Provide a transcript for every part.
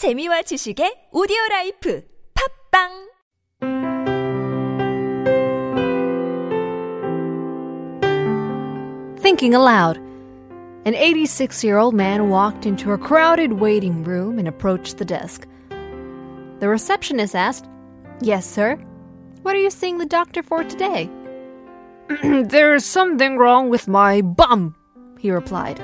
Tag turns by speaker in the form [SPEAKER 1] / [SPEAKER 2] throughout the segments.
[SPEAKER 1] 재미와 지식의 오디오 라이프 팝빵
[SPEAKER 2] Thinking aloud. An 86 year old man walked into a crowded waiting room and approached the desk. The receptionist asked, Yes, sir. What are you seeing the doctor for today? There's something wrong with my bum, he replied.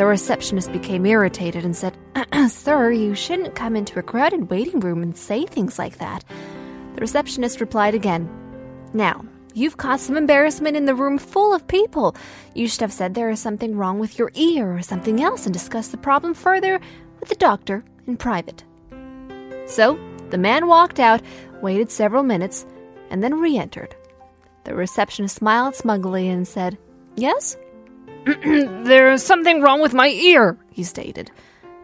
[SPEAKER 2] The receptionist became irritated and said, Sir, you shouldn't come into a crowded waiting room and say things like that. The receptionist replied again, Now, you've caused some embarrassment in the room full of people. You should have said there is something wrong with your ear or something else and discussed the problem further with the doctor in private. So, the man walked out, waited several minutes, and then re entered. The receptionist smiled smugly and said, Yes? There's something wrong with my ear, he stated.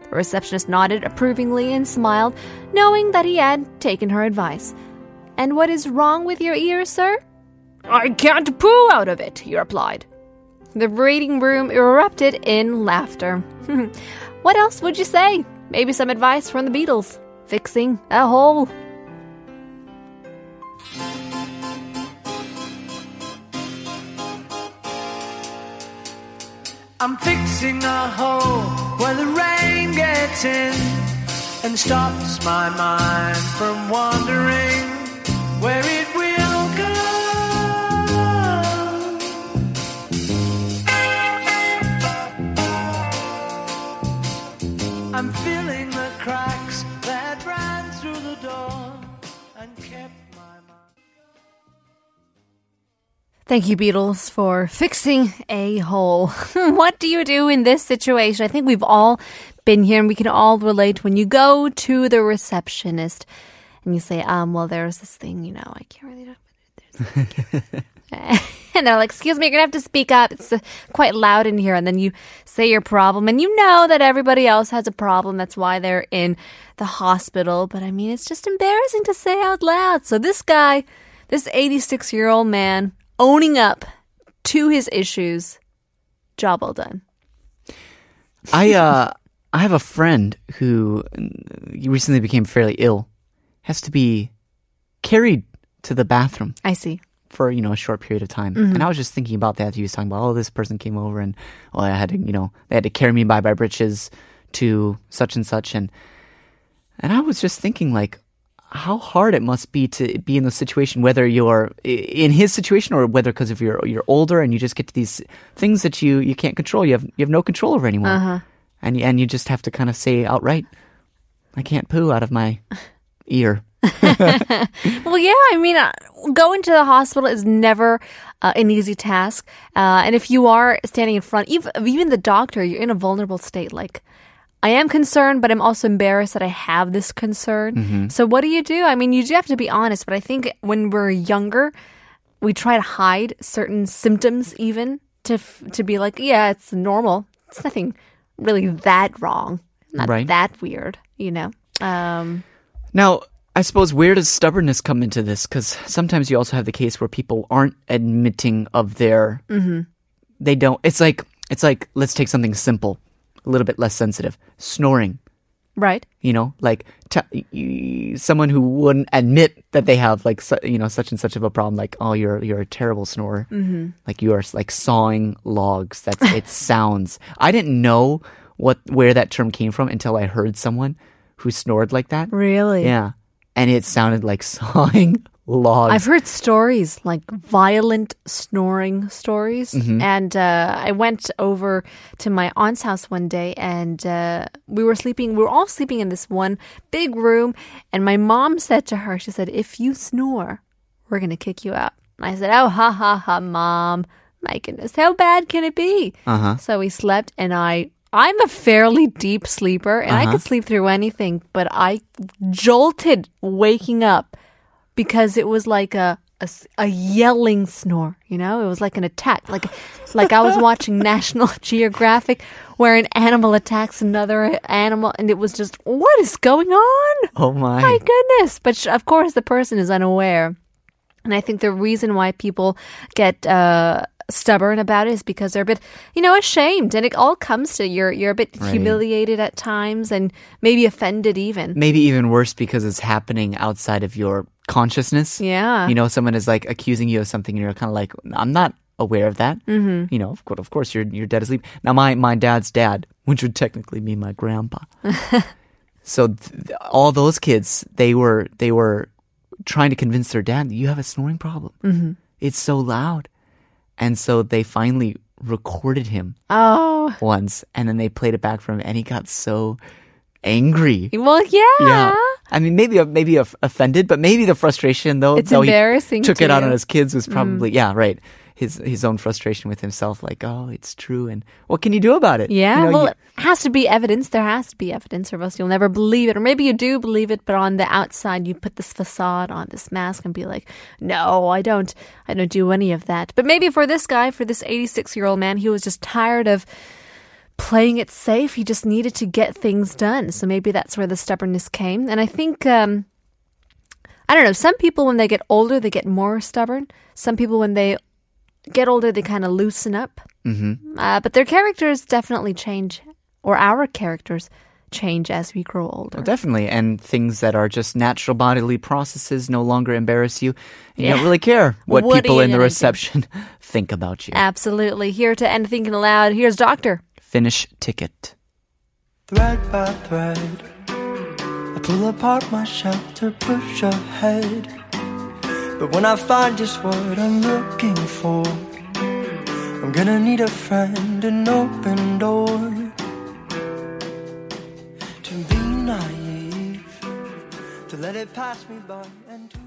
[SPEAKER 2] The receptionist nodded approvingly and smiled, knowing that he had taken her advice. And what is wrong with your ear, sir? I can't poo out of it, he replied. The waiting room erupted in laughter. what else would you say? Maybe some advice from the Beatles. Fixing a hole.
[SPEAKER 3] I'm fixing a hole where the rain gets in and stops my mind from wandering where it will go. I'm filling the cracks
[SPEAKER 2] Thank you, Beatles, for fixing a hole. what do you do in this situation? I think we've all been here and we can all relate when you go to the receptionist and you say, um, well, there's this thing, you know, I can't really do and they're like, excuse me, you're going to have to speak up. It's uh, quite loud in here. And then you say your problem and you know that everybody else has a problem. That's why they're in the hospital. But I mean, it's just embarrassing to say out loud. So this guy, this 86 year old man, owning up to his issues. Job well done.
[SPEAKER 4] I uh I have a friend who recently became fairly ill. Has to be carried to the bathroom
[SPEAKER 2] I see.
[SPEAKER 4] for you know a short period of time. And I was just thinking about that. He was talking about oh this person came over and oh I had to you know they had to carry me by my britches to such and such and and I was just thinking like how hard it must be to be in the situation whether you're in his situation or whether because of you're you're older and you just get to these things that you you can't control you have you have no control over anymore and you- and you just have to kind of say outright I can't poo out of my ear
[SPEAKER 2] Well, yeah, I mean, uh, going to the hospital is never uh, an easy task. Uh, and if you are standing in front, even, of even the doctor, you're in a vulnerable state. Like, I am concerned, but I'm also embarrassed that I have this concern. So, what do you do? I mean, you do have to be honest, but I think when we're younger, we try to hide certain symptoms, even to f- to be like, yeah, it's normal. It's nothing really that wrong, not
[SPEAKER 4] Right.
[SPEAKER 2] that weird, you know. Um,
[SPEAKER 4] Now, I suppose where does stubbornness come into this? Because sometimes you also have the case where people aren't admitting of their. They don't. It's like it's like let's take something simple, a little bit less sensitive. Snoring.
[SPEAKER 2] right.
[SPEAKER 4] You know, like t- someone who wouldn't admit that they have like su- you know such and such of a problem. Like, oh, you're you're a terrible snorer. Mm-hmm. Like you are like sawing logs. That's it. sounds. I didn't know what where that term came from until I heard someone who snored like that.
[SPEAKER 2] Really?
[SPEAKER 4] Yeah. And it sounded like sawing logs.
[SPEAKER 2] I've heard stories like violent snoring stories, and uh, I went over to my aunt's house one day, and uh, we were sleeping. We were all sleeping in this one big room, and my mom said to her, "She said, if you snore, we're gonna kick you out." And I said, "Oh, ha ha ha, mom! My goodness, how bad can it be?"
[SPEAKER 4] Uh-huh.
[SPEAKER 2] So we slept, and I. I'm a fairly deep sleeper and I could sleep through anything, but I jolted waking up because it was like a a yelling snore, you know? It was like an attack. Like like I was watching National Geographic where an animal attacks another animal and it was just what is going on?
[SPEAKER 4] oh my.
[SPEAKER 2] My goodness. But sh- of course the person is unaware. And I think the reason why people get uh stubborn about it is because they're a bit, you know, ashamed, and it all comes to you're you're a bit
[SPEAKER 4] Right.
[SPEAKER 2] humiliated at times, and maybe offended even.
[SPEAKER 4] Maybe even worse because it's happening outside of your consciousness.
[SPEAKER 2] Yeah.
[SPEAKER 4] You know, someone is like accusing you of something, and you're kind of like, I'm not aware of that. Mm-hmm. You know, of course, of course, you're you're dead asleep. Now, my my dad's dad, which would technically be my grandpa. so th- all those kids, they were they were trying to convince their dad, you have a snoring problem. Mm-hmm. It's so loud, and so they finally recorded him
[SPEAKER 2] Oh,
[SPEAKER 4] once, and then they played it back for him, and he got so angry.
[SPEAKER 2] well, yeah.
[SPEAKER 4] Yeah. I mean, maybe maybe offended, but maybe the frustration though.
[SPEAKER 2] It's
[SPEAKER 4] though he
[SPEAKER 2] embarrassing
[SPEAKER 4] Took
[SPEAKER 2] to
[SPEAKER 4] it out.
[SPEAKER 2] Mm.
[SPEAKER 4] on his kids was probably yeah, right. His his own frustration with himself, like oh, it's true, and what can you do about it?
[SPEAKER 2] Yeah,
[SPEAKER 4] You know,
[SPEAKER 2] well,
[SPEAKER 4] you-
[SPEAKER 2] it has to be evidence. There has to be evidence, or else you'll never believe it. Or maybe you do believe it, but on the outside, you put this facade on, this mask, and be like, "No, I don't. I don't do any of that." But maybe for this guy, for this 86 year old man, he was just tired of playing it safe. He just needed to get things done. So maybe that's where the stubbornness came. And I think. Um, I don't know. Some people, when they get older, they get more stubborn. Some people, when they get older, they kind of loosen up. Mm-hmm. Uh, but their characters definitely change, or our characters change as we grow older.
[SPEAKER 4] Well, definitely, and things that are just natural bodily processes no longer embarrass you. You
[SPEAKER 2] Yeah.
[SPEAKER 4] don't really care what
[SPEAKER 2] What
[SPEAKER 4] people in the
[SPEAKER 2] gonna do?
[SPEAKER 4] reception think about you.
[SPEAKER 2] Absolutely. Here to end thinking aloud, here's Doctor.
[SPEAKER 4] Finish ticket.
[SPEAKER 3] thread by thread. I pull apart my shell to push ahead. But when I find just what I'm looking for, I'm gonna need a friend, an open door. To be naive, to let it pass me by, and to